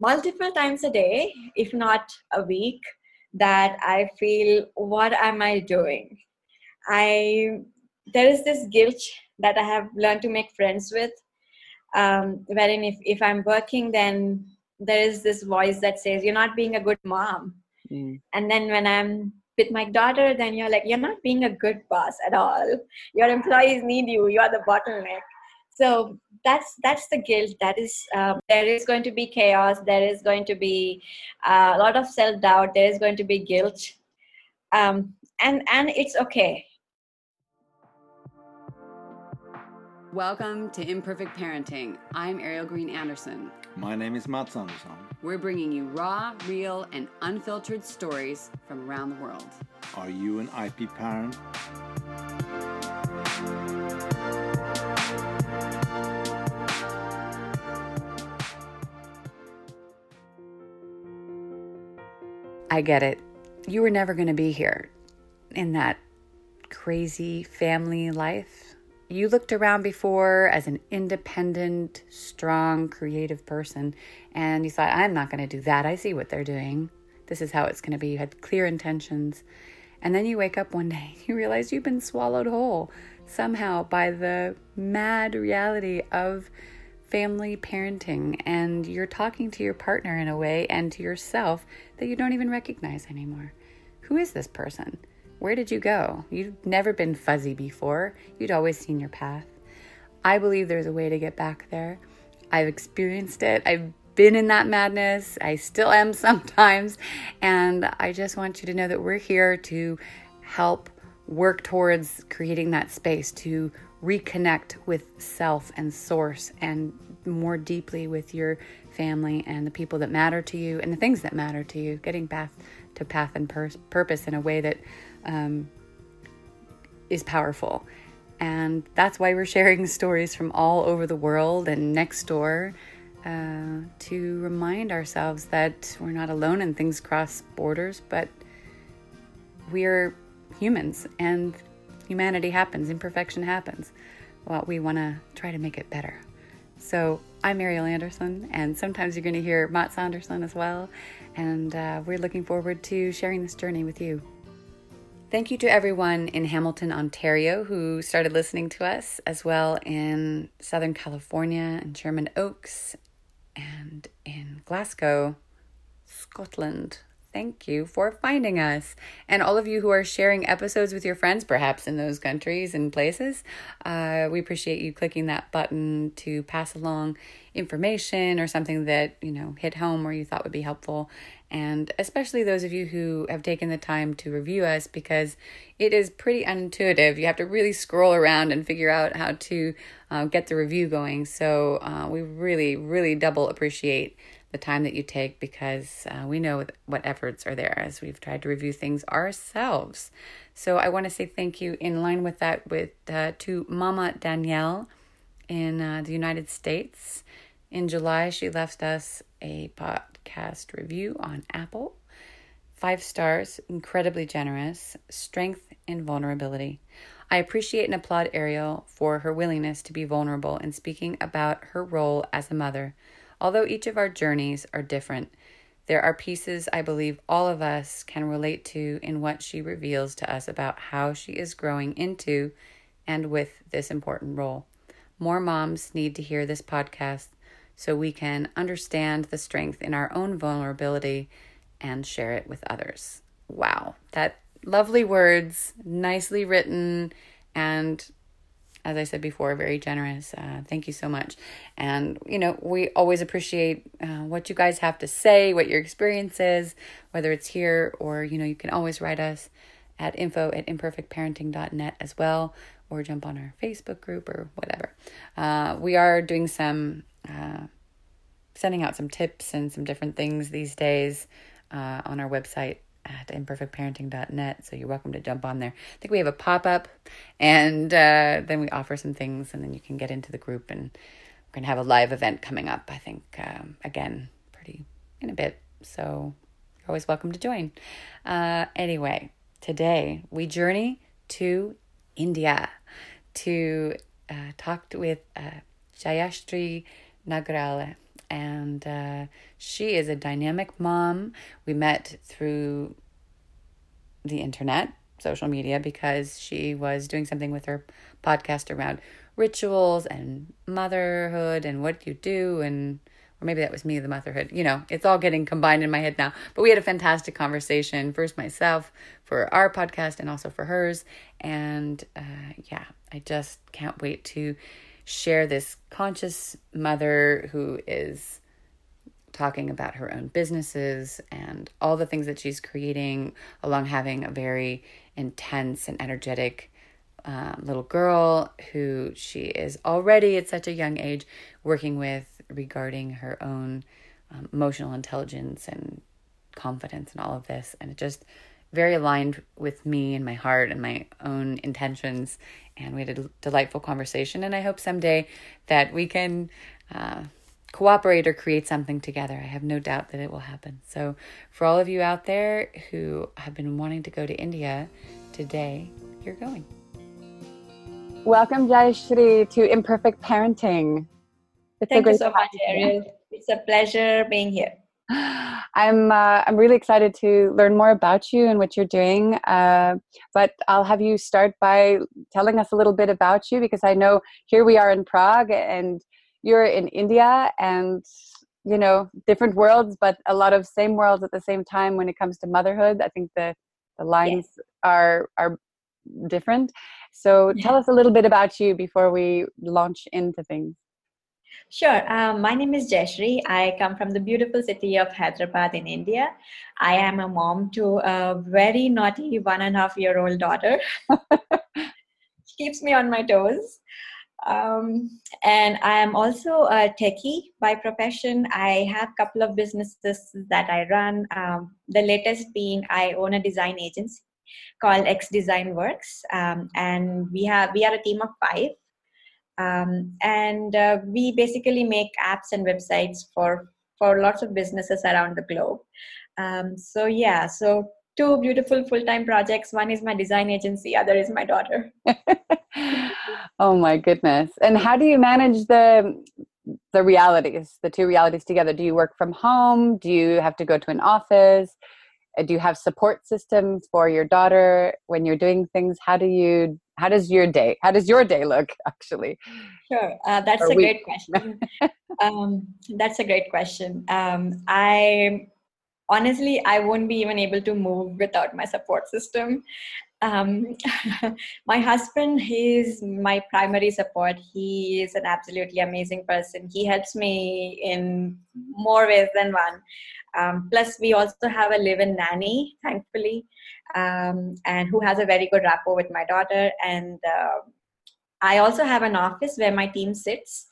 multiple times a day, if not a week, that I feel, what am I doing? I there is this guilt that I have learned to make friends with, um, wherein if, if I'm working, then there is this voice that says, You're not being a good mom. Mm. And then when I'm with my daughter, then you're like, You're not being a good boss at all. Your employees need you, you are the bottleneck. So that's that's the guilt that is um, there is going to be chaos there is going to be uh, a lot of self-doubt there is going to be guilt um, and and it's okay Welcome to Imperfect Parenting. I'm Ariel Green Anderson. My name is Mats Anderson. We're bringing you raw, real, and unfiltered stories from around the world. Are you an IP parent? I get it. You were never going to be here in that crazy family life you looked around before as an independent, strong, creative person, and you thought, I'm not going to do that. I see what they're doing. This is how it's going to be. You had clear intentions. And then you wake up one day, and you realize you've been swallowed whole somehow by the mad reality of family parenting. And you're talking to your partner in a way and to yourself that you don't even recognize anymore. Who is this person? Where did you go? You've never been fuzzy before, you'd always seen your path. I believe there's a way to get back there. I've experienced it. I've been in that madness. I still am sometimes. And I just want you to know that we're here to help work towards creating that space to reconnect with self and source and more deeply with your family and the people that matter to you and the things that matter to you, getting back to path and pur- purpose in a way that um, is powerful. And that's why we're sharing stories from all over the world and next door uh, to remind ourselves that we're not alone and things cross borders, but we're humans and humanity happens, imperfection happens. Well, we want to try to make it better. So I'm Ariel Anderson, and sometimes you're going to hear Matt Anderson as well. And uh, we're looking forward to sharing this journey with you. Thank you to everyone in Hamilton, Ontario, who started listening to us, as well in Southern California and Sherman Oaks and in Glasgow, Scotland. Thank you for finding us. And all of you who are sharing episodes with your friends, perhaps in those countries and places, uh, we appreciate you clicking that button to pass along information or something that, you know, hit home or you thought would be helpful and especially those of you who have taken the time to review us because it is pretty unintuitive. You have to really scroll around and figure out how to uh, get the review going. So uh, we really, really double appreciate the time that you take because uh, we know what efforts are there as we've tried to review things ourselves. So I want to say thank you in line with that with uh, to Mama Danielle in uh, the United States. In July, she left us a podcast review on Apple. Five stars, incredibly generous, strength and vulnerability. I appreciate and applaud Ariel for her willingness to be vulnerable in speaking about her role as a mother. Although each of our journeys are different, there are pieces I believe all of us can relate to in what she reveals to us about how she is growing into and with this important role. More moms need to hear this podcast so we can understand the strength in our own vulnerability and share it with others. Wow, that lovely words, nicely written, and as I said before, very generous. Uh, thank you so much. And, you know, we always appreciate uh, what you guys have to say, what your experience is, whether it's here or, you know, you can always write us at info at imperfectparenting.net as well, or jump on our Facebook group or whatever. Uh, we are doing some uh, sending out some tips and some different things these days uh, on our website at imperfectparenting.net. So you're welcome to jump on there. I think we have a pop up and uh, then we offer some things and then you can get into the group. And we're going to have a live event coming up, I think, um, again, pretty in a bit. So you're always welcome to join. Uh, anyway, today we journey to India to uh, talk with uh, Jayashree Nagarala. And uh, she is a dynamic mom. We met through the internet, social media, because she was doing something with her podcast around rituals and motherhood and what you do and or maybe that was me the motherhood. You know it's all getting combined in my head now. But we had a fantastic conversation first myself for our podcast and also for hers. And uh, yeah i just can't wait to share this conscious mother who is talking about her own businesses and all the things that she's creating along having a very intense and energetic um, little girl who she is already at such a young age working with regarding her own um, emotional intelligence and confidence and all of this. And it just very aligned with me and my heart and my own intentions. And we had a delightful conversation. And I hope someday that we can uh, cooperate or create something together. I have no doubt that it will happen. So, for all of you out there who have been wanting to go to India, today you're going. Welcome, Jayashri, to Imperfect Parenting. It's Thank you so much, Ariel. It's a pleasure being here. I'm uh, I'm really excited to learn more about you and what you're doing. Uh, but I'll have you start by telling us a little bit about you because I know here we are in Prague and you're in India and you know different worlds, but a lot of same worlds at the same time when it comes to motherhood. I think the the lines yes. are are different. So yeah. tell us a little bit about you before we launch into things. Sure. Um, my name is Jayashri. I come from the beautiful city of Hyderabad in India. I am a mom to a very naughty one and a half year old daughter. she keeps me on my toes. Um, and I am also a techie by profession. I have a couple of businesses that I run. Um, the latest being I own a design agency called X Design Works, um, and we have we are a team of five, um, and uh, we basically make apps and websites for for lots of businesses around the globe. Um, so yeah, so two beautiful full-time projects. One is my design agency, other is my daughter. oh my goodness! And how do you manage the the realities, the two realities together? Do you work from home? Do you have to go to an office? Uh, do you have support systems for your daughter when you're doing things how do you how does your day how does your day look actually? Sure uh, that's a great question. Um, that's a great question. Um, i honestly i won't be even able to move without my support system. Um, my husband he's my primary support. He is an absolutely amazing person. He helps me in more ways than one. Um, plus, we also have a live-in nanny, thankfully, um, and who has a very good rapport with my daughter. And uh, I also have an office where my team sits.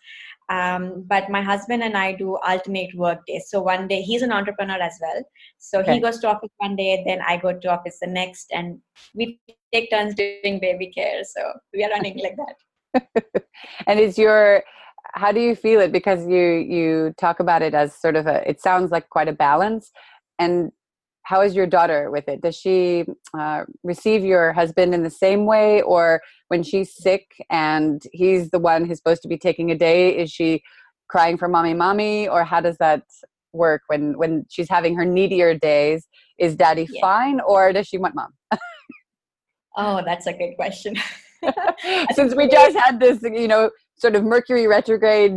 Um, but my husband and I do alternate work days. So one day he's an entrepreneur as well. So okay. he goes to office one day, then I go to office the next, and we take turns doing baby care. So we are running like that. and is your how do you feel it because you you talk about it as sort of a it sounds like quite a balance and how is your daughter with it? Does she uh, receive your husband in the same way or when she's sick and he's the one who's supposed to be taking a day is she crying for mommy mommy? Or how does that work when when she's having her needier days? Is daddy yeah. fine or does she want mom? Oh that's a good question. Since we just had this you know sort of Mercury retrograde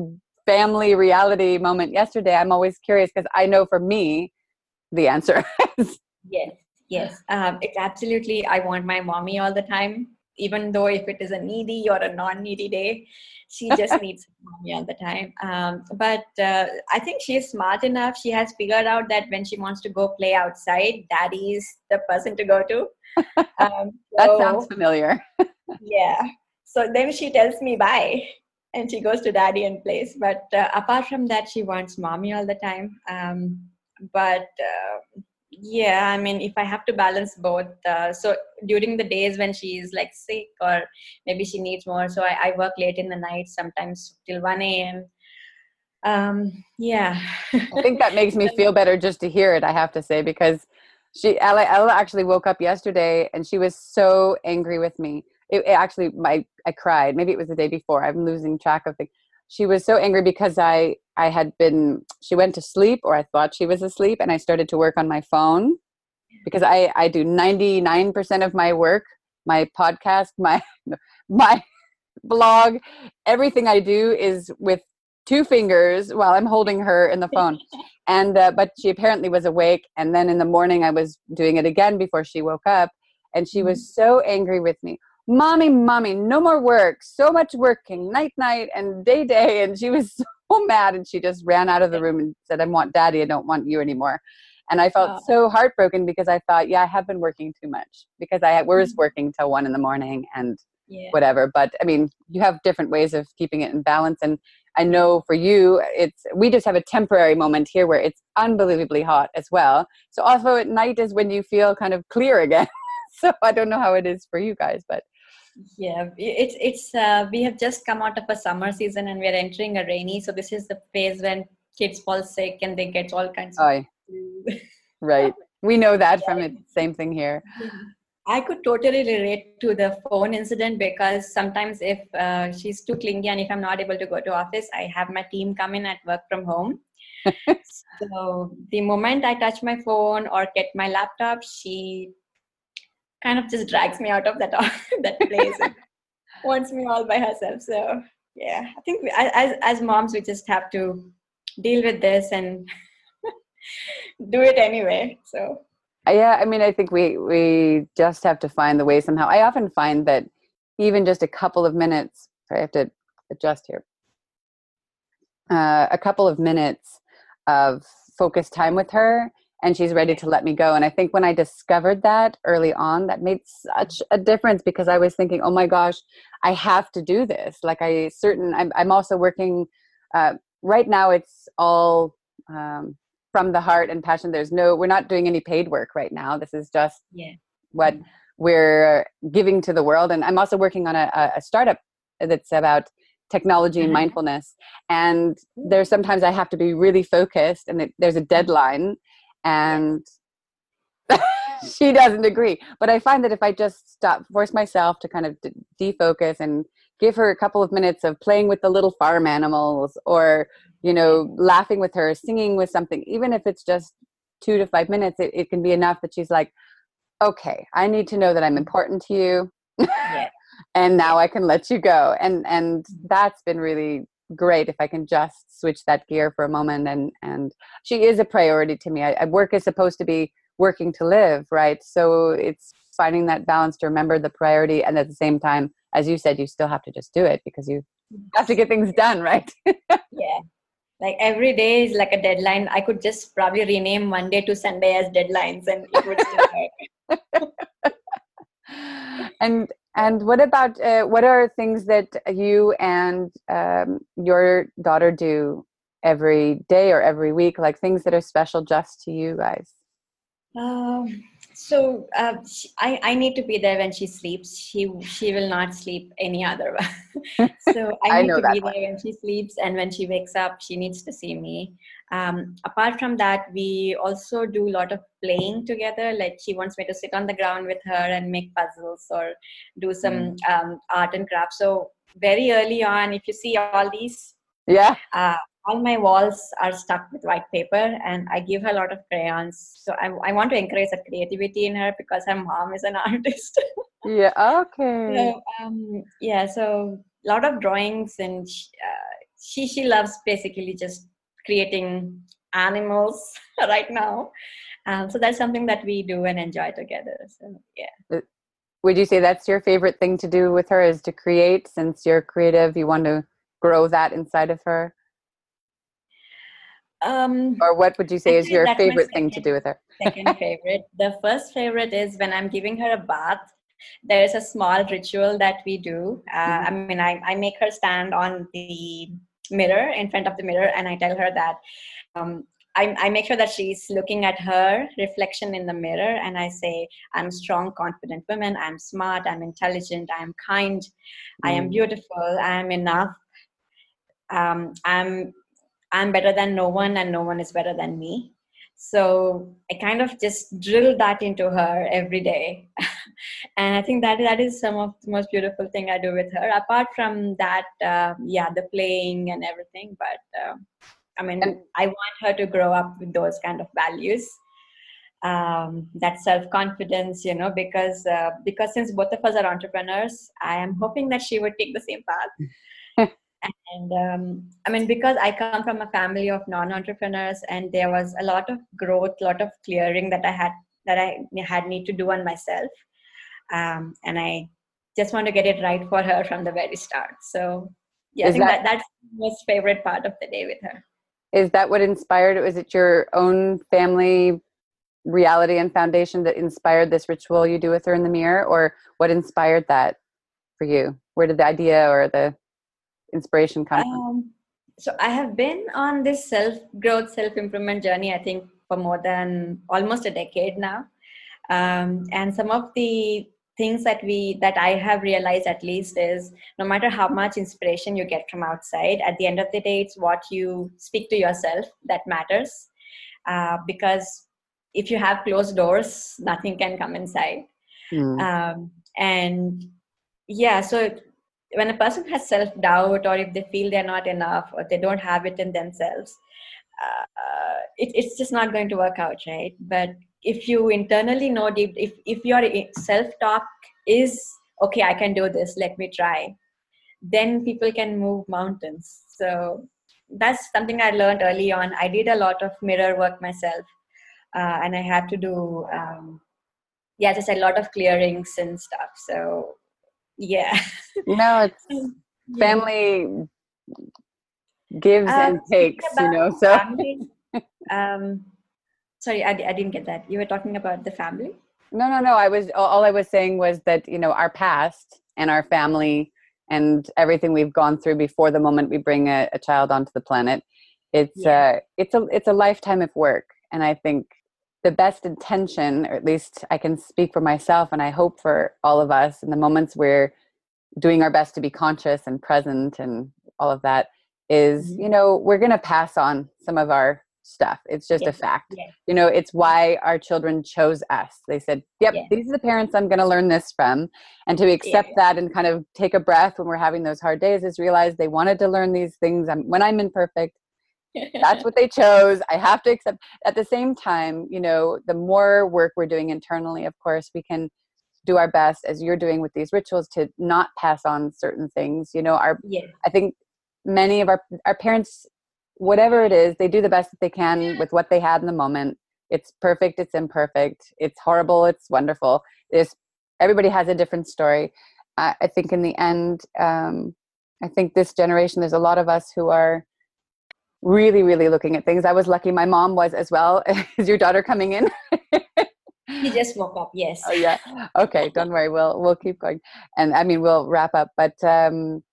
family reality moment yesterday, I'm always curious because I know for me, the answer yes, yes. Um, it's absolutely, I want my mommy all the time, even though if it is a needy or a non needy day, she just needs mommy all the time. Um, but uh, I think she's smart enough. She has figured out that when she wants to go play outside, daddy is the person to go to. Um, so, that sounds familiar. yeah. So then she tells me bye and she goes to daddy and plays. But uh, apart from that, she wants mommy all the time. Um, but uh, yeah, I mean, if I have to balance both, uh, so during the days when she's like sick or maybe she needs more, so I, I work late in the night, sometimes till 1 a.m. Um, yeah. I think that makes me feel better just to hear it, I have to say, because she, Ella, Ella actually woke up yesterday and she was so angry with me it, it actually my I cried. Maybe it was the day before. I'm losing track of things. She was so angry because I I had been, she went to sleep or I thought she was asleep and I started to work on my phone because I, I do 99% of my work, my podcast, my, my blog, everything I do is with two fingers while I'm holding her in the phone. And, uh, but she apparently was awake. And then in the morning I was doing it again before she woke up. And she was mm-hmm. so angry with me mommy mommy no more work. So much working night night and day day. And she was so mad and she just ran out of the room and said i want daddy. I don't want you anymore. And i felt oh. so heartbroken because i thought yeah i have been working too much because i was mm-hmm. working till one in the morning and yeah. whatever. But i mean you have different ways of keeping it in balance and i know for you it's we just have a temporary moment here where it's unbelievably hot as well. So also at night is when you feel kind of clear again. So i don't know how it is for you guys but yeah it's it's uh, we have just come out of a summer season and we're entering a rainy so this is the phase when kids fall sick and they get all kinds of right. We know that yeah. from it same thing here. I could totally relate to the phone incident because sometimes if uh, she's too clingy and if i'm not able to go to office i have my team come in at work from home. So the moment i touch my phone or get my laptop she kind of just drags me out of that that place and wants me all by herself. So yeah, I think we, as as moms, we just have to deal with this and do it anyway. So yeah, I mean, I think we we just have to find the way somehow. I often find that even just a couple of minutes. Sorry, I have to adjust here. Uh, a couple of minutes of focused time with her and she's ready to let me go. And I think when I discovered that early on, that made such a difference because I was thinking, oh my gosh, I have to do this. Like I certain, I'm, I'm also working, uh, right now it's all um, from the heart and passion. There's no, we're not doing any paid work right now. This is just yeah. what we're giving to the world. And I'm also working on a, a startup that's about technology and mm-hmm. mindfulness and there's sometimes i have to be really focused and it, there's a deadline and she doesn't agree. But i find that if i just stop force myself to kind of defocus and give her a couple of minutes of playing with the little farm animals or you know laughing with her singing with something even if it's just two to five minutes it, it can be enough that she's like okay i need to know that i'm important to you. Yeah. and now i can let you go. And and that's been really great if I can just switch that gear for a moment. And and she is a priority to me. I, I, work is supposed to be working to live, right? So it's finding that balance to remember the priority, and at the same time, as you said, you still have to just do it because you have to get things done, right? yeah. Like every day is like a deadline. I could just probably rename Monday to Sunday as deadlines, and it would still work. and and what about uh, what are things that you and um, your daughter do every day or every week, like things that are special just to you guys? Um, so uh, she, I, I need to be there when she sleeps. She she will not sleep any other way. so I, I need to be one. there when she sleeps, and when she wakes up, she needs to see me. Um, apart from that, we also do a lot of playing together. Like she wants me to sit on the ground with her and make puzzles or do some mm. um, art and craft. So very early on, if you see all these, yeah, uh, all my walls are stuck with white paper, and I give her a lot of crayons. So I, I want to encourage the creativity in her because her mom is an artist. yeah. Okay. So um, yeah, so a lot of drawings, and she, uh, she she loves basically just creating animals right now. Um, so that's something that we do and enjoy together. So yeah. Uh, would you say that's your favorite thing to do with her is to create? Since you're creative, you want to grow that inside of her. Um, or what would you say is your favorite second, thing to do with her? second favorite. The first favorite is when I'm giving her a bath. There is a small ritual that we do. Uh, mm-hmm. I mean, I, I make her stand on the mirror in front of the mirror and i tell her that um, I, I, make sure that she's looking at her reflection in the mirror and i say i'm a strong confident woman i'm smart i'm intelligent i'm kind mm. i am mm. beautiful i'm enough um, i'm i'm better than no one and no one is better than me so i kind of just drill that into her every day and i think that that is some of the most beautiful thing i do with her apart from that uh, yeah the playing and everything but uh, I mean, I want her to grow up with those kind of values. Um, that self confidence, you know, because uh, because since both of us are entrepreneurs, I am hoping that she would take the same path. And um, I mean, because I come from a family of non entrepreneurs, and there was a lot of growth, a lot of clearing that I had that I had need to do on myself, um, and I just want to get it right for her from the very start. So yeah, Is I think that, that that's most favorite part of the day with her. Is that what inspired it? Was it your own family reality and foundation that inspired this ritual you do with her in the mirror, or what inspired that for you? Where did the idea or the inspiration come from? Um, so I have been on this self growth, self improvement journey. I think for more than almost a decade now, um, and some of the things that we that i have realized at least is no matter how much inspiration you get from outside at the end of the day it's what you speak to yourself that matters uh, because if you have closed doors nothing can come inside mm. um, and yeah so when a person has self doubt or if they feel they're not enough or they don't have it in themselves uh, it, it's just not going to work out right? But if you internally know deep if, if your self-talk is okay i can do this let me try then people can move mountains. So that's something i learned early on. I did a lot of mirror work myself uh, and i had to do um, yeah just a lot of clearings and stuff. So yeah. No it's family gives um, and takes you know so. family, um, sorry I, I didn't get that. You were talking about the family? No no no i was all i was saying was that you know our past and our family and everything we've gone through before the moment we bring a, a child onto the planet it's yeah. uh it's a it's a lifetime of work. And i think the best intention or at least i can speak for myself and i hope for all of us in the moments we're doing our best to be conscious and present and all of that is, mm-hmm. you know we're going to pass on some of our stuff. It's just a fact. You know, it's why our children chose us. They said, yep, these are the parents I'm going to learn this from. And to accept that and kind of take a breath when we're having those hard days is realize they wanted to learn these things I'm, when I'm imperfect. That's what they chose. I have to accept. At the same time, you know, the more work we're doing internally, of course, we can do our best as you're doing with these rituals to not pass on certain things. You know, our I think many of our our parents whatever it is, they do the best that they can with what they had in the moment. It's perfect, it's imperfect, it's horrible, it's wonderful. There's everybody has a different story. I, I think in the end, um, I think this generation, there's a lot of us who are really, really looking at things. I was lucky, my mom was as well. Is your daughter coming in? he just woke up yes oh yeah okay don't worry we'll we'll keep going and i mean we'll wrap up but um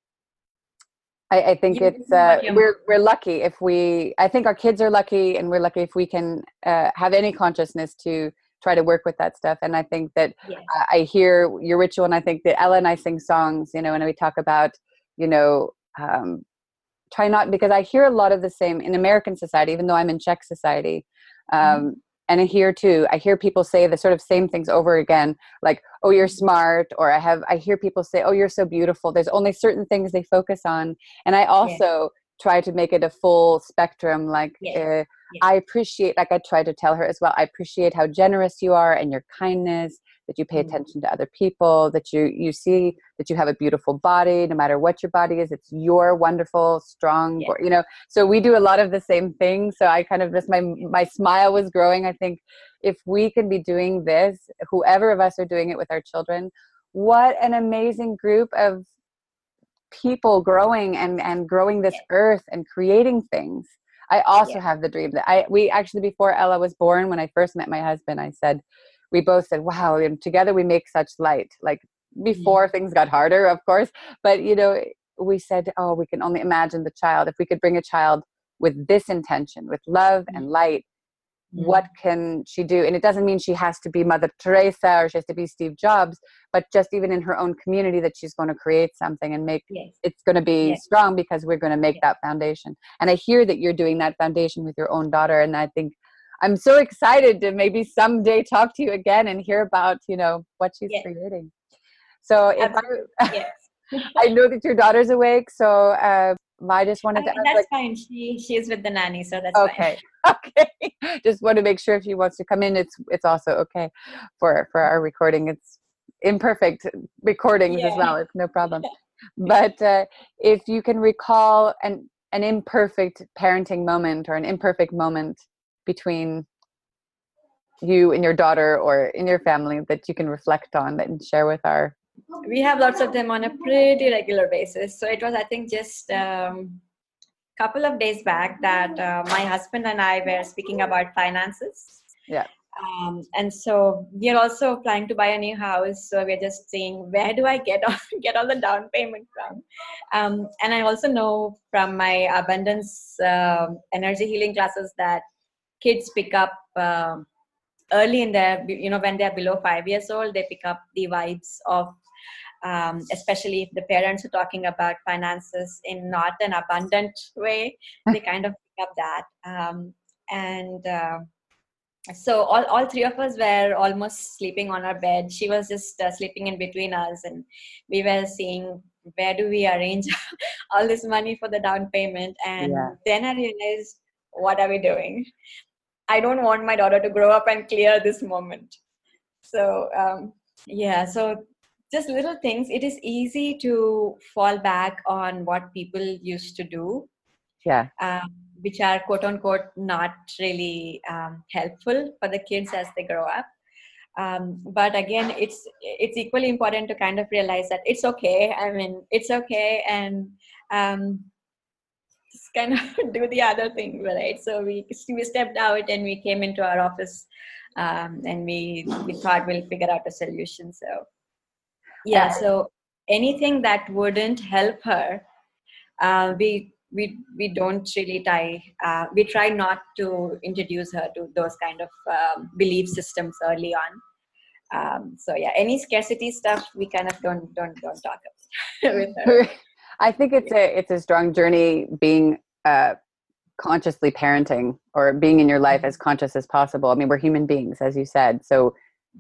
I, I think it's uh, we're we're lucky if we. I think our kids are lucky, and we're lucky if we can uh, have any consciousness to try to work with that stuff. And I think that yes. I hear your ritual, and I think that Ella and I sing songs. You know, and we talk about you know um, try not because I hear a lot of the same in American society, even though I'm in Czech society. Mm-hmm. Um, mm-hmm and here too i hear people say the sort of same things over again like oh you're smart or i have i hear people say oh you're so beautiful there's only certain things they focus on and i also. Try to make it a full spectrum like. Uh, i appreciate like i try to tell her as well i appreciate how generous you are and your kindness that you pay mm-hmm. attention to other people that you you see that you have a beautiful body no matter what your body is it's your wonderful strong you know so we do a lot of the same things so i kind of just my my smile was growing i think if we can be doing this whoever of us are doing it with our children what an amazing group of people growing and and growing this yeah. earth and creating things i also yeah. have the dream that i we actually before ella was born when i first met my husband i said we both said, wow, and together we make such light. Like before mm-hmm. things got harder, of course. But, you know, we said, oh, we can only imagine the child. If we could bring a child with this intention, with love mm-hmm. and light. What can she do? And it doesn't mean she has to be Mother Teresa or she has to be Steve Jobs, but just even in her own community that she's going to create something and make yes. it's going to be yes. strong because we're going to make yes. that foundation. And I hear that you're doing that foundation with your own daughter. And I think I'm so excited to maybe someday talk to you again and hear about, you know, what she's creating. So if I. I know that your daughter's awake, so uh, I just wanted to. That's like, fine. She she's with the nanny, so that's okay. okay. just want to make sure if she wants to come in, it's it's also okay for for our recording. It's imperfect recordings yeah. as well. It's no problem. but uh, if you can recall an an imperfect parenting moment or an imperfect moment between you and your daughter or in your family that you can reflect on and share with our we have lots of them on a pretty regular basis. So it was i think just a um, couple of days back that uh, my husband and i were speaking about finances. Yeah. Um, and so we are also planning to buy a new house. So we're just seeing where do i get all, get all the down payment from? Um, and i also know from my abundance uh, energy healing classes that kids pick up uh, early in their you know when they're below five years old they pick up the vibes of um, especially if the parents are talking about finances in not an abundant way they kind of pick up that. Um, and uh, so all, all three of us were almost sleeping on our bed. She was just uh, sleeping in between us and we were seeing where do we arrange all this money for the down payment. And yeah. then i realized what are we doing? I don't want my daughter to grow up and clear this moment. So um, yeah so just little things. It is easy to fall back on what people used to do yeah. um, which are quote unquote not really um, helpful for the kids as they grow up. Um, but again it's it's equally important to kind of realize that it's okay. I mean it's okay and um, just kind of do the other thing right? So we we stepped out and we came into our office um, and we we thought we'll figure out a solution. So yeah. so anything that wouldn't help her uh, we we we don't really try uh, we try not to introduce her to those kind of um, belief systems early on. Um, so yeah any scarcity stuff we kind of don't don't don't talk with her. I think it's a it's a strong journey being uh, consciously parenting or being in your life as conscious as possible. I mean we're human beings as you said. So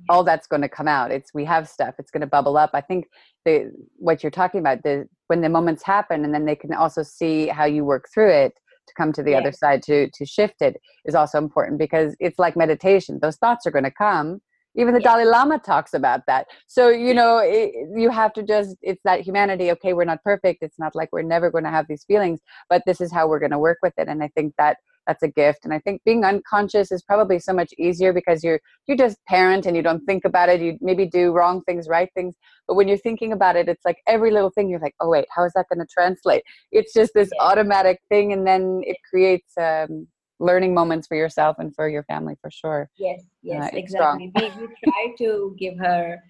all that's going to come out. It's we have stuff. It's going to bubble up. I think the what you're talking about the when the moments happen and then they can also see how you work through it to come to the yeah. other side to to shift it is also important because it's like meditation. Those thoughts are going to come. Even the yeah. dalai lama talks about that. So you know it, you have to just it's that humanity okay we're not perfect. It's not like we're never going to have these feelings but this is how we're going to work with it. And i think that that's a gift. And i think being unconscious is probably so much easier because you're you just parent and you don't think about it. You maybe do wrong things right things. But when you're thinking about it it's like every little thing you're like oh wait how is that going to translate? It's just this yeah. automatic thing and then it creates um, learning moments for yourself and for your family for sure. Yes yes uh, exactly. we, we try to give her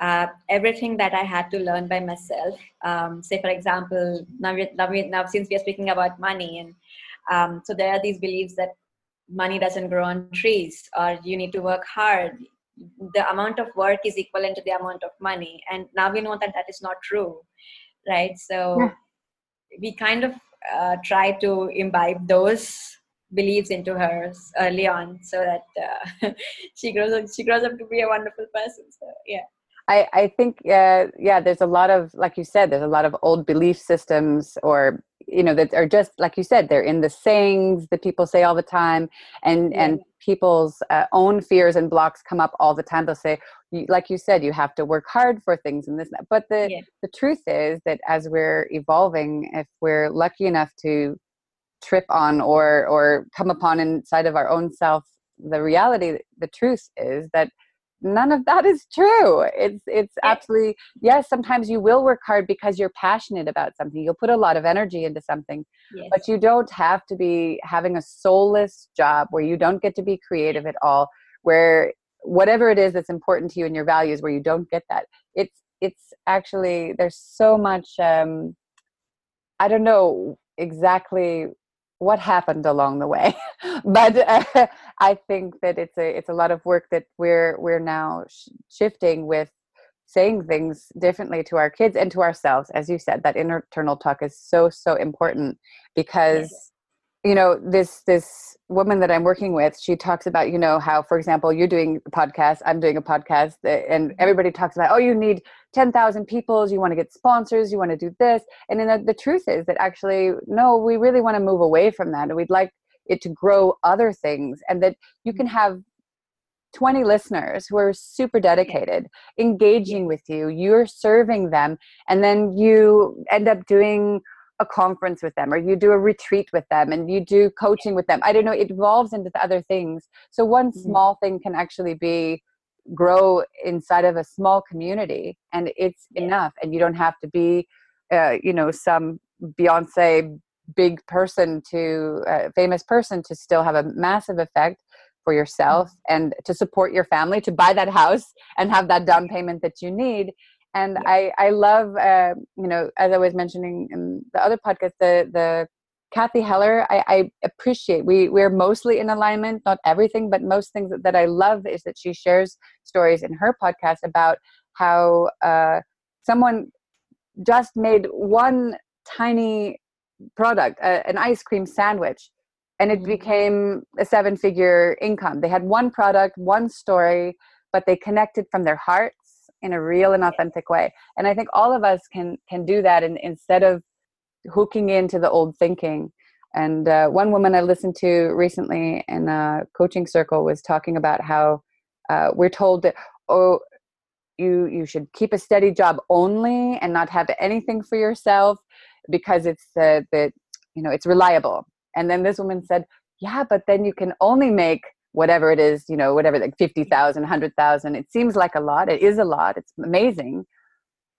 uh, everything that I had to learn by myself. Um, say, for example, now, we, now, we, now since we are speaking about money and um, so there are these beliefs that money doesn't grow on trees or you need to work hard. The amount of work is equivalent to the amount of money. And now we know that that is not true, right? So yeah. we kind of uh, try to imbibe those beliefs into her early on so that uh, she grows up she grows up to be a wonderful person so yeah I, I think uh, yeah there's a lot of like you said there's a lot of old belief systems or you know that are just like you said they're in the sayings that people say all the time and yeah. and people's uh, own fears and blocks come up all the time they'll say like you said you have to work hard for things and this but the yeah. the truth is that as we're evolving if we're lucky enough to trip on or or come upon inside of our own self the reality the truth is that none of that is true. It's it's absolutely yes sometimes you will work hard because you're passionate about something. You'll put a lot of energy into something yes. but you don't have to be having a soulless job where you don't get to be creative at all where whatever it is that's important to you and your values where you don't get that. It's it's actually there's so much um i don't know exactly what happened along the way but uh, i think that it's a it's a lot of work that we're we're now sh- shifting with saying things differently to our kids and to ourselves as you said that internal talk is so so important because. You know this this woman that i'm working with she talks about you know how for example you're doing a podcast i'm doing a podcast eh, and Mm-hmm. everybody talks about oh you need 10,000 people you want to get sponsors you want to do this and then the, the truth is that actually no we really want to move away from that and we'd like it to grow other things and that you can Mm-hmm. have 20 listeners who are super dedicated engaging with you you're serving them and then you end up doing a conference with them or you do a retreat with them and you do coaching with them. I don't know it evolves into the other things. So one Mhm. small thing can actually be grow inside of a small community and it's Yeah. enough and you don't have to be uh, you know some beyonce big person to uh, famous person to still have a massive effect for yourself and to support your family to buy that house and have that down payment that you need and Yeah. i i love uh, you know as i was mentioning in the other podcast the the Cathy Heller I, I appreciate we we're mostly in alignment not everything but most things that, that i love is that she shares stories in her podcast about how uh, someone just made one tiny product uh, an ice cream sandwich and it Mhm. became a seven figure income they had one product one story but they connected from their hearts in a real and authentic way. And i think all of us can can do that and instead of hooking into the old thinking. And uh, one woman i listened to recently in a coaching circle was talking about how uh, we're told that oh you you should keep a steady job only and not have anything for yourself because it's uh, that you know it's reliable. And then this woman said yeah but then you can only make whatever it is you know whatever like 50,000 100,000 it seems like a lot it is a lot it's amazing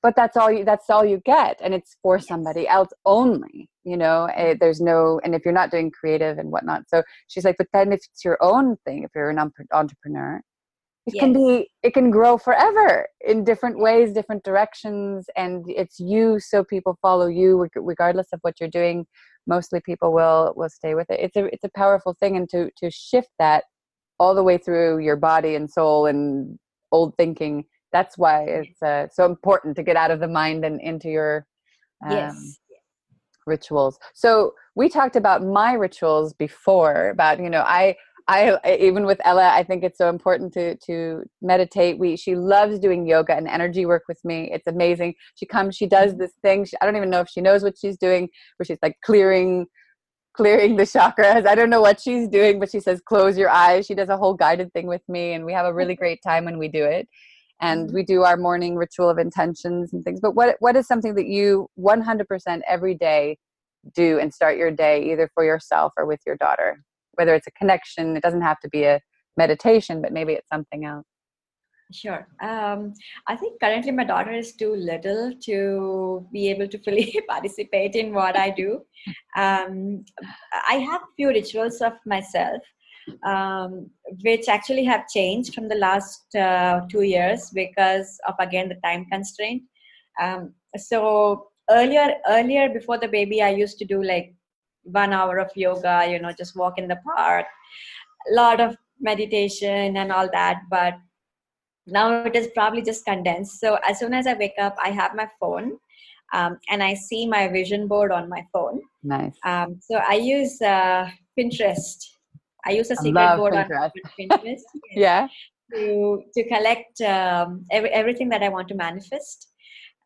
but that's all you that's all you get and it's for somebody else only you know eh, there's no and if you're not doing creative and whatnot so she's like but then if it's your own thing if you're an entrepreneur it can be it can grow forever in different ways different directions and it's you so people follow you regardless of what you're doing mostly people will will stay with it. It's a it's a powerful thing and to to shift that all the way through your body and soul and old thinking that's why it's uh, so important to get out of the mind and into your um, yes rituals so we talked about my rituals before about you know i I even with Ella, I think it's so important to to meditate. We she loves doing yoga and energy work with me. It's amazing. She comes, she does this thing. She, I don't even know if she knows what she's doing, where she's like clearing clearing the chakras. I don't know what she's doing, but she says close your eyes. She does a whole guided thing with me, and we have a really great time when we do it. And Mhm. we do our morning ritual of intentions and things. But what what is something that you 100% every day do and start your day either for yourself or with your daughter? whether it's a connection it doesn't have to be a meditation but maybe it's something else Sure. Um, I think currently my daughter is too little to be able to fully participate in what I do. Um, I have few rituals of myself, um, which actually have changed from the last uh, two years because of again the time constraint. Um, so earlier, earlier before the baby, I used to do like one hour of yoga. You know, just walk in the park, a lot of meditation and all that, but now it is probably just condensed. So as soon as i wake up i have my phone um, and i see my vision board on my phone. Nice. Um, so i use uh, pinterest. I use a secret board on Pinterest. pinterest yeah. to to collect um, every, everything that i want to manifest.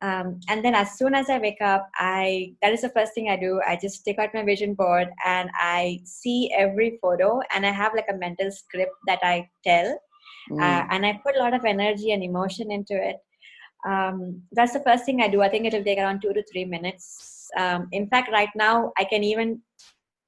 Um, and then as soon as i wake up i that is the first thing i do. I just take out my vision board and i see every photo and i have like a mental script that i tell Mm. uh, and I put a lot of energy and emotion into it. Um, that's the first thing I do. I think it'll take around two to three minutes. Um, in fact, right now I can even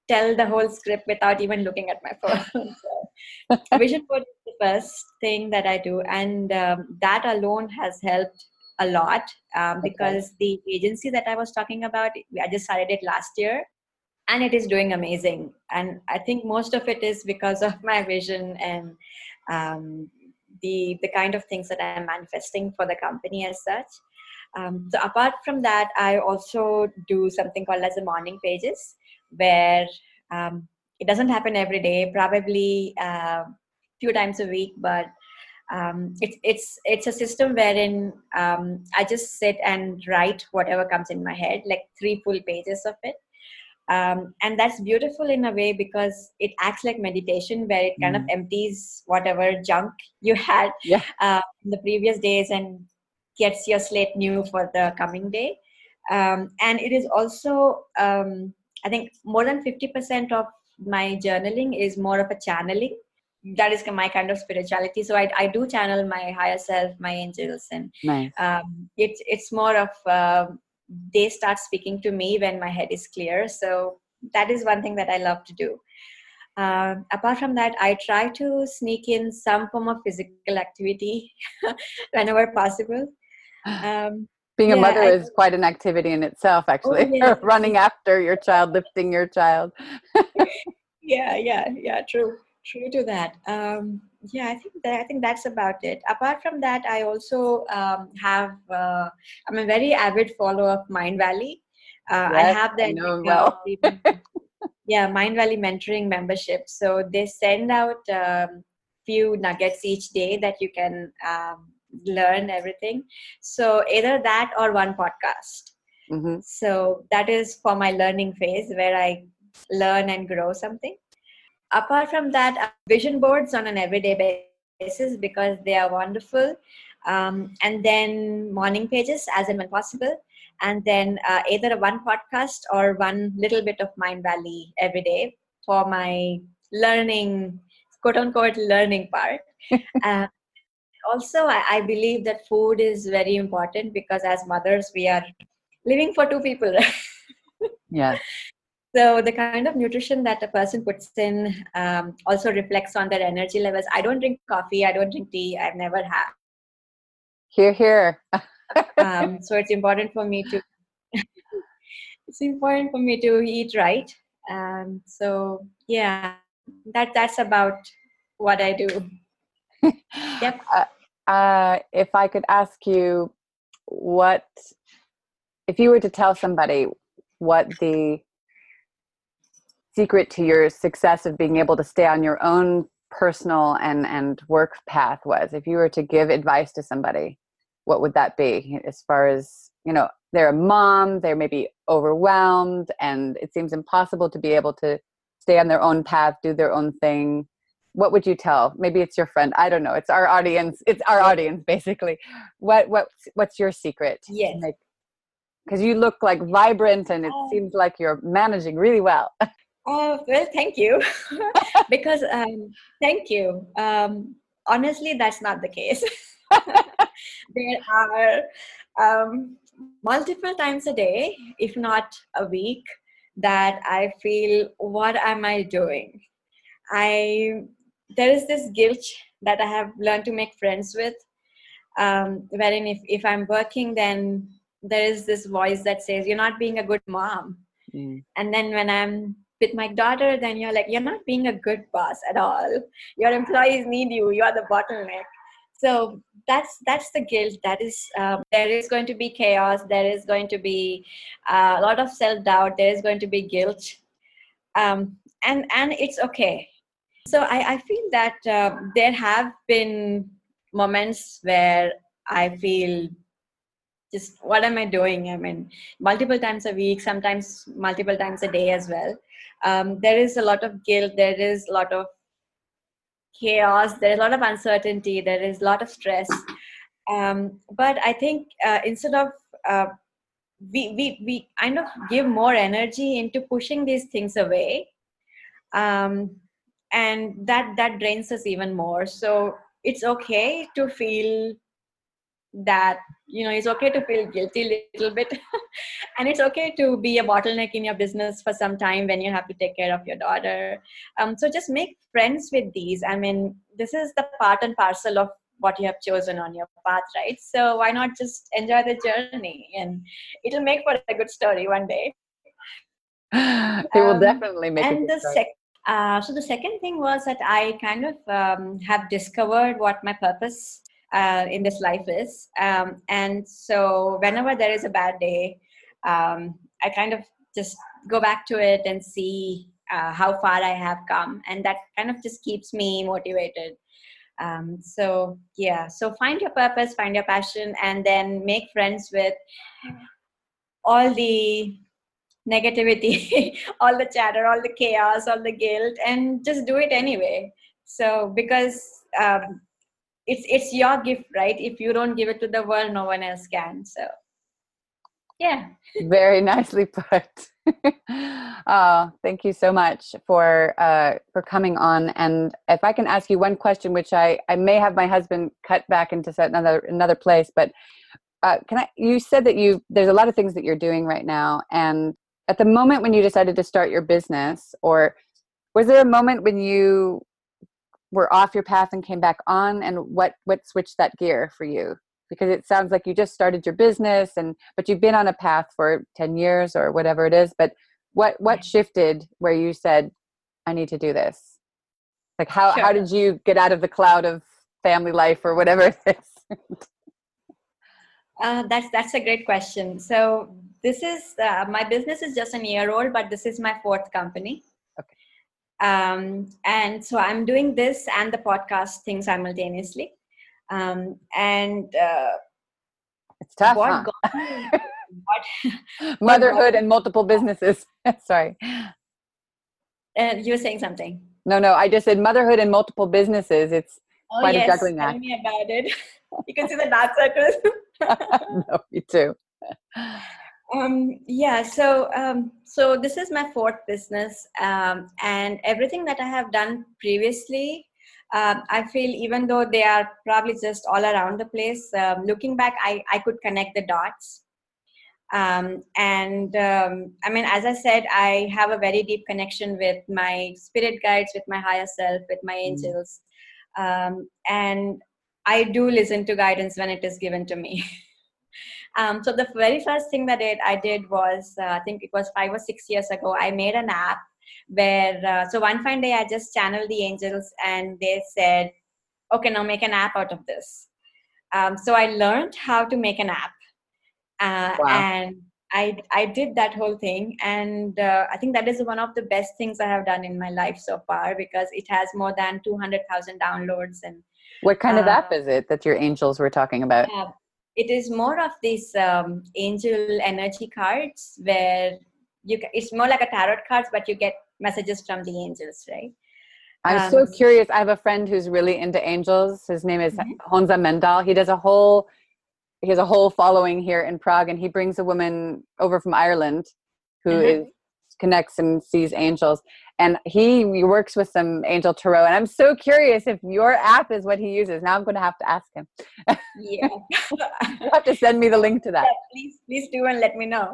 tell the whole script without even looking at my phone. so, vision board is the first thing that I do, and um, that alone has helped a lot um, Okay. because the agency that I was talking about, I just started it last year, and it is doing amazing. And I think most of it is because of my vision and um, the the kind of things that I'm manifesting for the company as such. Um, so apart from that, I also do something called as the morning pages, where um, it doesn't happen every day, probably a few times a week, but um, it's it's it's a system wherein um, I just sit and write whatever comes in my head, like three full pages of it. Um, and that's beautiful in a way because it acts like meditation where it kind Mm. of empties whatever junk you had Yeah. uh, in the previous days and gets your slate new for the coming day um, and it is also um, i think more than 50% of my journaling is more of a channeling that is my kind of spirituality so i, I do channel my higher self my angels and Nice. um, it's it's more of um they start speaking to me when my head is clear so that is one thing that i love to do um, apart from that i try to sneak in some form of physical activity whenever possible um, Being a yeah, mother I- is quite an activity in itself, actually. yes. Running after your child, lifting your child. yeah yeah yeah true true to that. Um yeah i think that i think that's about it. Apart from that i also um, have uh, i'm a very avid follower of Mindvalley. Uh, i Yes, have I that know well. uh, yeah Mindvalley mentoring membership. So they send out um, few nuggets each day that you can um, learn everything. So either that or one podcast. Hmm so that is for my learning phase where I learn and grow something. Apart from that, uh, vision boards on an everyday basis because they are wonderful. Um, and then morning pages as and when possible. And then uh, either one podcast or one little bit of Mindvalley every day for my learning, quote unquote, learning part. uh, also, I, I believe that food is very important because as mothers, we are living for two people. Yes. so the kind of nutrition that a person puts in um, also reflects on their energy levels. I don't drink coffee. I don't drink tea. I've never had. Here, here. Um, so it's important for me to. it's important for me to eat right. Um, so yeah, that that's about what I do. Yep. Uh, uh, if I could ask you, what if you were to tell somebody what the secret to your success of being able to stay on your own personal and and work path was? If you were to give advice to somebody, what would that be? As far as you know, they're a mom, they're maybe overwhelmed, and it seems impossible to be able to stay on their own path, do their own thing what would you tell maybe it's your friend i don't know it's our audience it's our audience basically what what what's your secret Yes. because you look like vibrant and it Oh. seems like you're managing really well Oh, well, thank you. because, um, thank you. Um, honestly, that's not the case. there are um, multiple times a day, if not a week, that I feel, what am I doing? I there is this guilt that I have learned to make friends with, um, wherein if, if I'm working, then there is this voice that says, You're not being a good mom and then when i'm with my daughter then you're like you're not being a good boss at all. Your employees need you. You are the bottleneck. So that's that's the guilt that is um, there is going to be chaos. There is going to be uh, a lot of self-doubt. There is going to be guilt. Um, and and it's okay. So i, I feel that uh, there have been moments where i feel just what am i doing? I mean multiple times a week sometimes multiple times a day as well um, there is a lot of guilt there is a lot of chaos there's a lot of uncertainty there is a lot of stress. Um, but i think uh, instead of uh, we, we we kind of give more energy into pushing these things away um, and that that drains us even more. So it's okay to feel that you know it's okay to feel guilty a little bit. And it's okay to be a bottleneck in your business for some time when you have to take care of your daughter. Um, so just make friends with these. I mean this is the part and parcel of what you have chosen on your path right? So why not just enjoy the journey? And it'll make for a good story one day. It will Um, definitely make and the sec- uh, so the second thing was that i kind of um, have discovered what my purpose uh, in this life is. Um, and so whenever there is a bad day um, i kind of just go back to it and see uh, how far i have come. And that kind of just keeps me motivated. Um, so yeah. So find your purpose find your passion and then make friends with all the negativity, all the chatter, all the chaos, all the guilt, and just do it anyway. So because um, it's it's your gift, right? If you don't give it to the world, no one else can. So yeah. Very nicely put. oh, thank you so much for uh, for coming on. And if I can ask you one question, which I I may have my husband cut back into another another place, but uh, can I? You said that you there's a lot of things that you're doing right now, and at the moment when you decided to start your business, or was there a moment when you were off your path and came back on, and what what switched that gear for you? Because it sounds like you just started your business, and but you've been on a path for ten years or whatever it is. But what what shifted where you said, "I need to do this"? Like how sure. how did you get out of the cloud of family life or whatever it is? Uh, that's that's a great question. So this is uh, my business is just a year old, but this is my fourth company. Um, and so I'm doing this and the podcast thing simultaneously. Um, and uh, it's tough. What huh? what, Motherhood and multiple businesses. Sorry. Uh, you were saying something. No, no. I just said motherhood and multiple businesses. It's oh, quite yes. a juggling act. Tell me about it. you can see the dark circles. no, me too. Um, yeah, so um, so this is my fourth business, um, and everything that I have done previously, um, I feel even though they are probably just all around the place, um, looking back, I I could connect the dots. Um, and I mean, as I said, I have a very deep connection with my spirit guides, with my higher self, with my mm. angels, and I do listen to guidance when it is given to me. um, so the very first thing that it, I did was, uh, I think it was five or six years ago, I made an app where, uh, so one fine day I just channeled the angels and they said, okay, now make an app out of this. Um, so I learned how to make an app. Uh, wow. And I, I did that whole thing. And uh, I think that is one of the best things I have done in my life so far because it has more than 200,000 downloads and what kind of uh, app is it that your angels were talking about? Uh, it is more of these um, angel energy cards where you it's more like a tarot cards, but you get messages from the angels, right? I'm um, so curious. I have a friend who's really into angels. His name is mm-hmm. Honza Mendal. He does a whole he has a whole following here in Prague, and he brings a woman over from Ireland who mm-hmm. is connects and sees angels and he works with some angel tarot and i'm so curious if your app is what he uses. Now i'm going to have to ask him. Yeah. You have to send me the link to that. Yeah, please please do and let me know.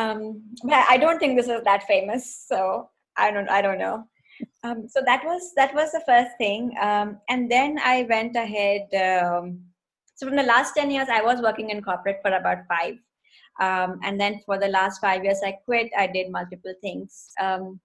Um, but i don't think this is that famous so i don't i don't know. Um, so that was that was the first thing. Um, and then i went ahead um, so from the last 10 years i was working in corporate for about five. Um, and then for the last five years i quit. I did multiple things. Um,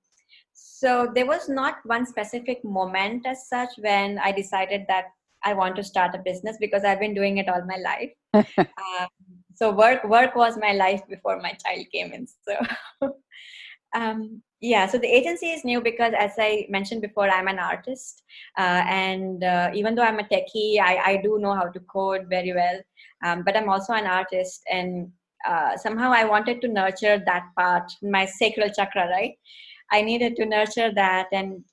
so there was not one specific moment as such when I decided that I want to start a business because I've been doing it all my life. um, so work work was my life before my child came in. So um, yeah, so the agency is new because as I mentioned before, I'm an artist, uh, and uh, even though I'm a techie, I, I do know how to code very well. Um, but I'm also an artist, and uh, somehow I wanted to nurture that part, my sacral chakra, right? I needed to nurture that and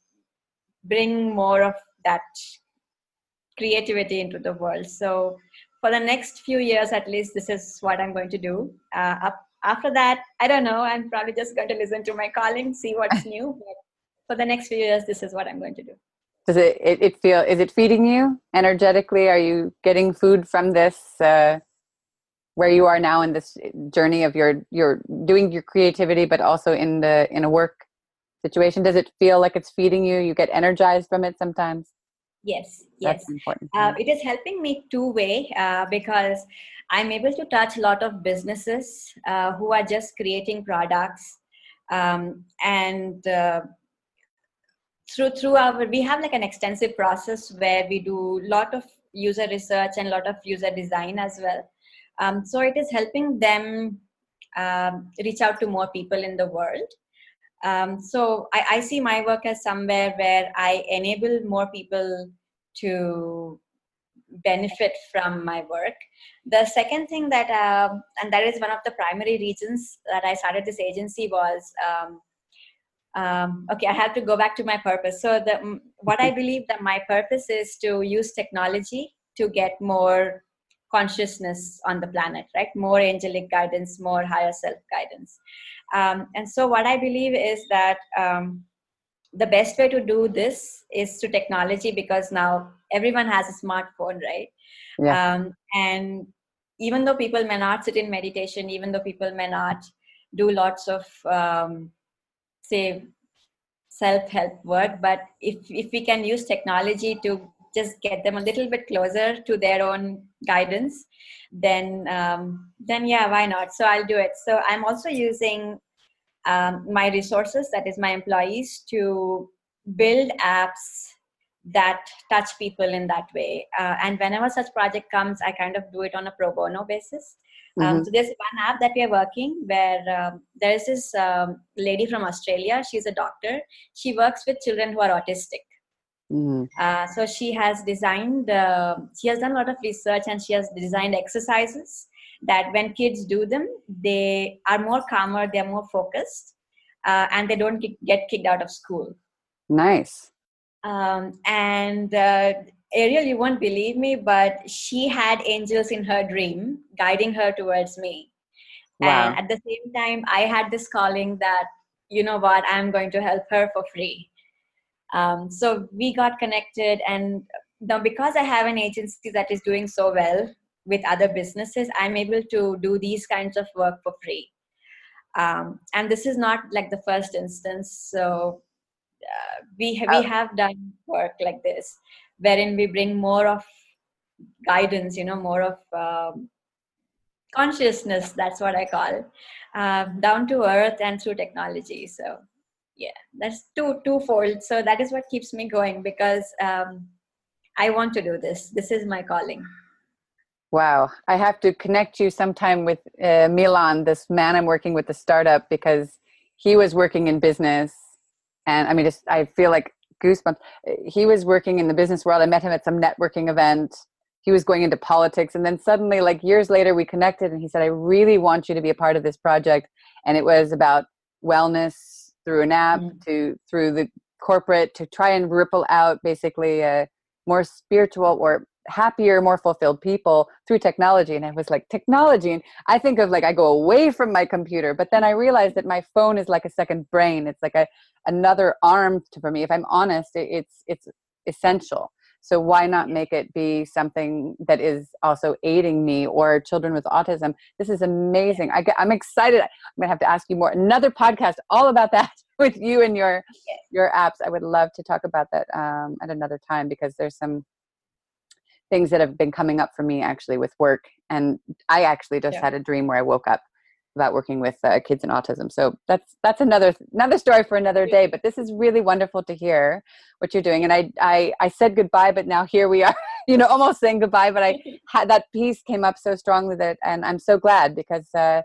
bring more of that creativity into the world. So for the next few years, at least, this is what I'm going to do. Uh, up, after that, I don't know. I'm probably just going to listen to my calling, see what's new. But for the next few years, this is what I'm going to do. Does it, it, it feel, is it feeding you energetically? Are you getting food from this, uh, where you are now in this journey of your, your doing your creativity, but also in the, in a work situation? Does it feel like it's feeding you? You get energized from it sometimes? Yes, yes. important. Uh, it is helping me two way uh, because I'm able to touch a lot of businesses uh, who are just creating products um, and uh, through through our we have like an extensive process where we do a lot of user research and a lot of user design as well. Um, so it is helping them um, reach out to more people in the world um, so I, I, see my work as somewhere where I enable more people to benefit from my work. The second thing that, um, and that is one of the primary reasons that I started this agency was. Um, um, okay, I have to go back to my purpose. So, the, what I believe that my purpose is to use technology to get more consciousness on the planet, right? More angelic guidance, more higher self guidance. Um, and so, what I believe is that um, the best way to do this is through technology because now everyone has a smartphone, right? Yeah. Um, and even though people may not sit in meditation, even though people may not do lots of, um, say, self help work, but if, if we can use technology to just get them a little bit closer to their own guidance then um, then yeah why not? So i'll do it. So i'm also using um, my resources that is my employees to build apps that touch people in that way. Uh, and whenever such project comes i kind of do it on a pro bono basis. Um, mm-hmm. so there's one app that we are working where um, there's this um, lady from australia. She's a doctor. She works with children who are autistic Mm-hmm. Uh, so she has designed, uh, she has done a lot of research and she has designed exercises that when kids do them, they are more calmer, they're more focused, uh, and they don't get kicked out of school. Nice. Um, and uh, Ariel, you won't believe me, but she had angels in her dream guiding her towards me. Wow. And at the same time, I had this calling that, you know what, I'm going to help her for free um, so we got connected, and now because I have an agency that is doing so well with other businesses, I'm able to do these kinds of work for free. Um, and this is not like the first instance. So uh, we we have done work like this, wherein we bring more of guidance, you know, more of um, consciousness. That's what I call uh, down to earth and through technology. So yeah that's two twofold. So that is what keeps me going because um, i want to do this. This is my calling. Wow. I have to connect you sometime with uh, milan this man i'm working with the startup because he was working in business. And i mean just i feel like goosebumps. He was working in the business world. I met him at some networking event. He was going into politics. And then suddenly like years later we connected and he said i really want you to be a part of this project. And it was about wellness through an app mm-hmm. to through the corporate to try and ripple out basically a more spiritual or happier more fulfilled people through technology. And i was like technology? And i think of like i go away from my computer but then i realized that my phone is like a second brain. It's like a another arm to, for me. If i'm honest it, it's it's essential so why not make it be something that is also aiding me or children with autism? This is amazing. I, am excited. I'm gonna have to ask you more. Another podcast all about that with you and your your apps. I would love to talk about that um, at another time because there's some things that have been coming up for me actually with work. And I actually just yeah. had a dream where I woke up about working with uh, kids and autism. So that's that's another another story for another day. But this is really wonderful to hear what you're doing. And I I, I said goodbye, but now here we are. You know, almost saying goodbye. But I had that piece came up so strongly that, and I'm so glad because uh,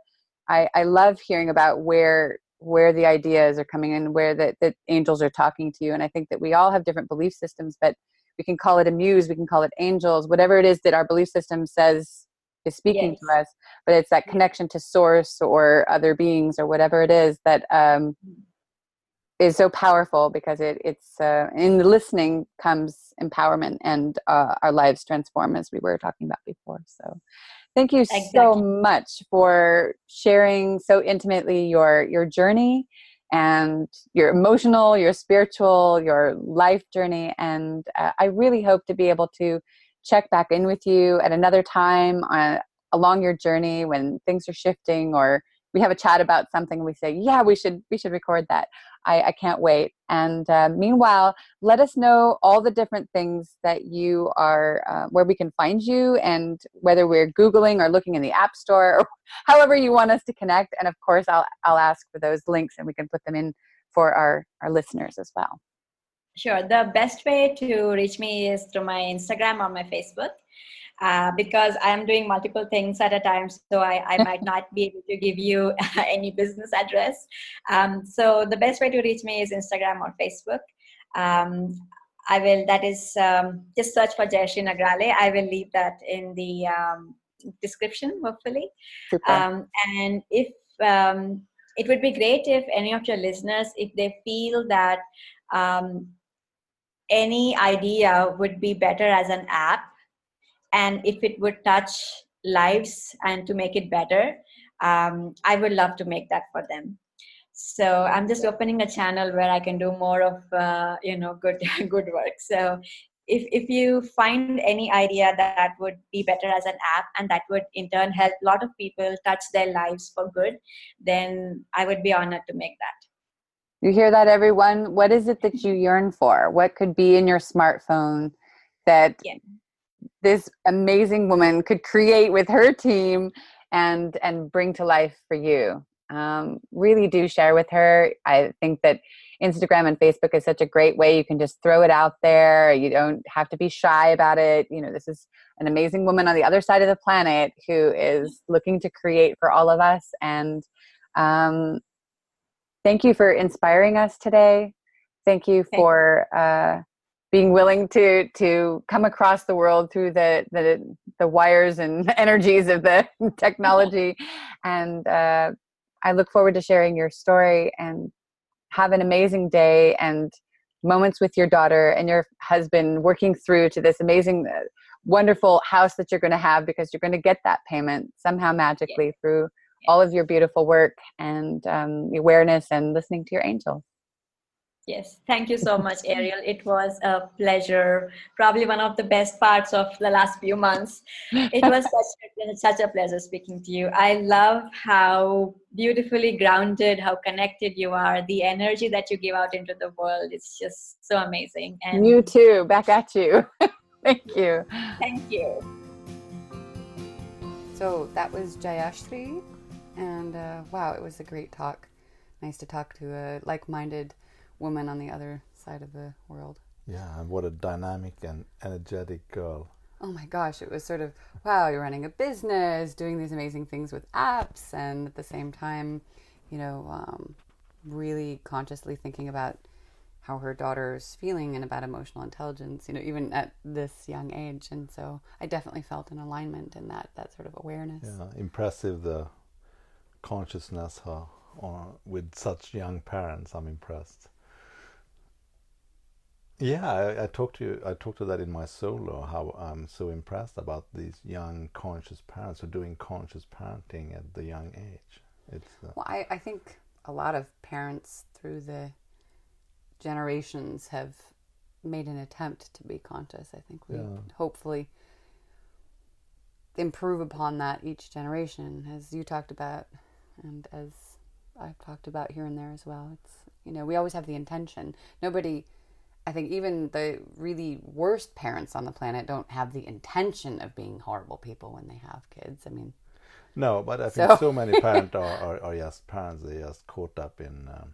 I I love hearing about where where the ideas are coming in, where the, the angels are talking to you. And I think that we all have different belief systems, but we can call it a muse, we can call it angels, whatever it is that our belief system says is speaking yes. to us but it's that connection to source or other beings or whatever it is that um, is so powerful because it, it's uh, in the listening comes empowerment and uh, our lives transform as we were talking about before so thank you exactly. so much for sharing so intimately your your journey and your emotional your spiritual your life journey and uh, i really hope to be able to check back in with you at another time on, uh, along your journey when things are shifting or we have a chat about something we say yeah we should we should record that. I, I can't wait. And uh, meanwhile let us know all the different things that you are uh, where we can find you and whether we're googling or looking in the app store or however you want us to connect. And of course i'll i'll ask for those links and we can put them in for our our listeners as well Sure. The best way to reach me is through my Instagram or my Facebook. Uh, because I'm doing multiple things at a time, so I, I might not be able to give you any business address. Um, so the best way to reach me is Instagram or Facebook. Um, I will. That is um, just search for Jayashree Nagrale. I will leave that in the um, description, hopefully. Um, and if um, it would be great if any of your listeners, if they feel that um, any idea would be better as an app, and if it would touch lives and to make it better, um, I would love to make that for them. So i'm just opening a channel where i can do more of uh, you know good good work. So if if you find any idea that would be better as an app and that would in turn help a lot of people touch their lives for good then i would be honored to make that you hear that everyone what is it that you yearn for what could be in your smartphone that yeah. this amazing woman could create with her team and and bring to life for you um, really do share with her. I think that Instagram and Facebook is such a great way. You can just throw it out there. You don't have to be shy about it. You know, this is an amazing woman on the other side of the planet who is looking to create for all of us. And um, thank you for inspiring us today. Thank you for uh, being willing to to come across the world through the the, the wires and energies of the technology, and uh, I look forward to sharing your story and have an amazing day and moments with your daughter and your husband working through to this amazing uh, wonderful house that you're going to have because you're going to get that payment somehow magically yeah. through all of your beautiful work and um, awareness and listening to your angels Yes, thank you so much, Ariel. It was a pleasure. Probably one of the best parts of the last few months. It was such a, such a pleasure speaking to you. I love how beautifully grounded, how connected you are. The energy that you give out into the world is just so amazing. And you too. Back at you. thank you. Thank you. So that was Jayashree, and uh, wow, it was a great talk. Nice to talk to a like-minded woman on the other side of the world. Yeah, and what a dynamic and energetic girl. Oh my gosh, it was sort of wow, you're running a business, doing these amazing things with apps, and at the same time, you know, um, really consciously thinking about how her daughter's feeling and about emotional intelligence, you know, even at this young age. And so I definitely felt an alignment in that, that sort of awareness. Yeah, impressive the consciousness huh, or with such young parents. I'm impressed. Yeah, I, I talked to you, I talked to that in my solo. How I'm so impressed about these young conscious parents who are doing conscious parenting at the young age. It's uh, well, I, I think a lot of parents through the generations have made an attempt to be conscious. I think we yeah. hopefully improve upon that each generation, as you talked about, and as I've talked about here and there as well. It's you know we always have the intention. Nobody I think even the really worst parents on the planet don't have the intention of being horrible people when they have kids. I mean, no, but I think so, so many parents are, are, are, just parents. They're just caught up in um,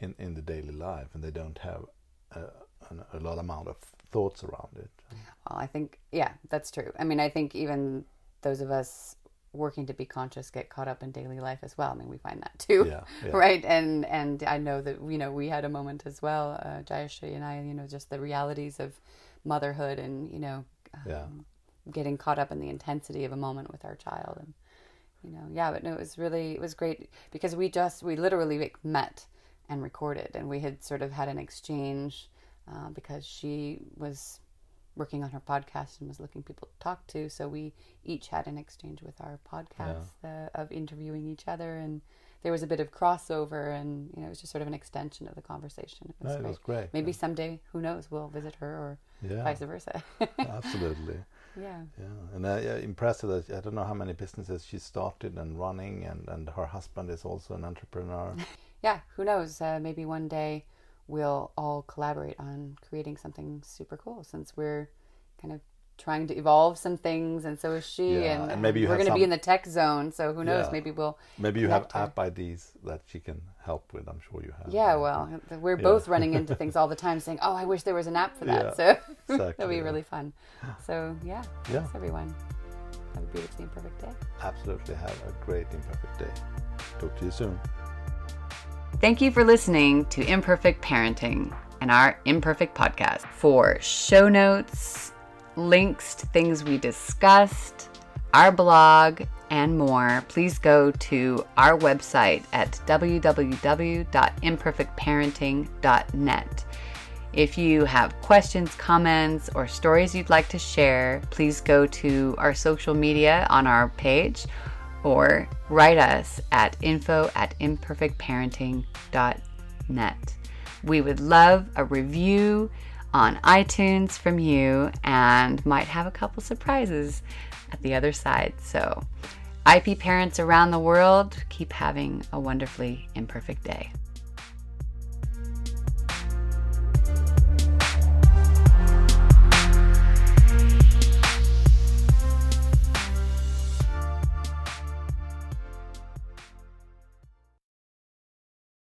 in in the daily life, and they don't have a, a, a lot amount of thoughts around it. Well, I think yeah, that's true. I mean, I think even those of us working to be conscious get caught up in daily life as well. I mean, we find that too, yeah, yeah. right? And and I know that you know we had a moment as well, uh, Jayashree and I, you know, just the realities of motherhood and you know, um, yeah. getting caught up in the intensity of a moment with our child, and you know, yeah. But no, it was really it was great because we just we literally like, met and recorded, and we had sort of had an exchange uh, because she was working on her podcast and was looking people to talk to. So we each had an exchange with our podcast yeah. uh, of interviewing each other, and there was a bit of crossover, and you know it was just sort of an extension of the conversation. It was, no, great. It was great. Maybe yeah. someday, who knows, we'll visit her or yeah. vice versa. Absolutely. Yeah. Yeah, and uh, yeah, impressive that I don't know how many businesses she started and running, and and her husband is also an entrepreneur. yeah, who knows? Uh, maybe one day we'll all collaborate on creating something super cool since we're kind of trying to evolve some things and so is she yeah, and, and, maybe we're going to be in the tech zone so who knows yeah. maybe we'll maybe you have her. app ideas that she can help with i'm sure you have. Yeah well we're yeah. both running into things all the time saying oh i wish there was an app for that so exactly, that'll be really fun. So yeah yeah. thanks everyone. Have a beautifully imperfect day. Absolutely have a great imperfect day. Talk to you soon Thank you for listening to Imperfect Parenting. and our Imperfect podcast. For show notes, links to things we discussed, our blog, and more, please go to our website at www.imperfectparenting.net. If you have questions, comments, or stories you'd like to share, please go to our social media on our page or write us at info at imperfectparenting.net. We would love a review on iTunes from you and might have a couple surprises at the other side. So, IP parents around the world, keep having a wonderfully imperfect day.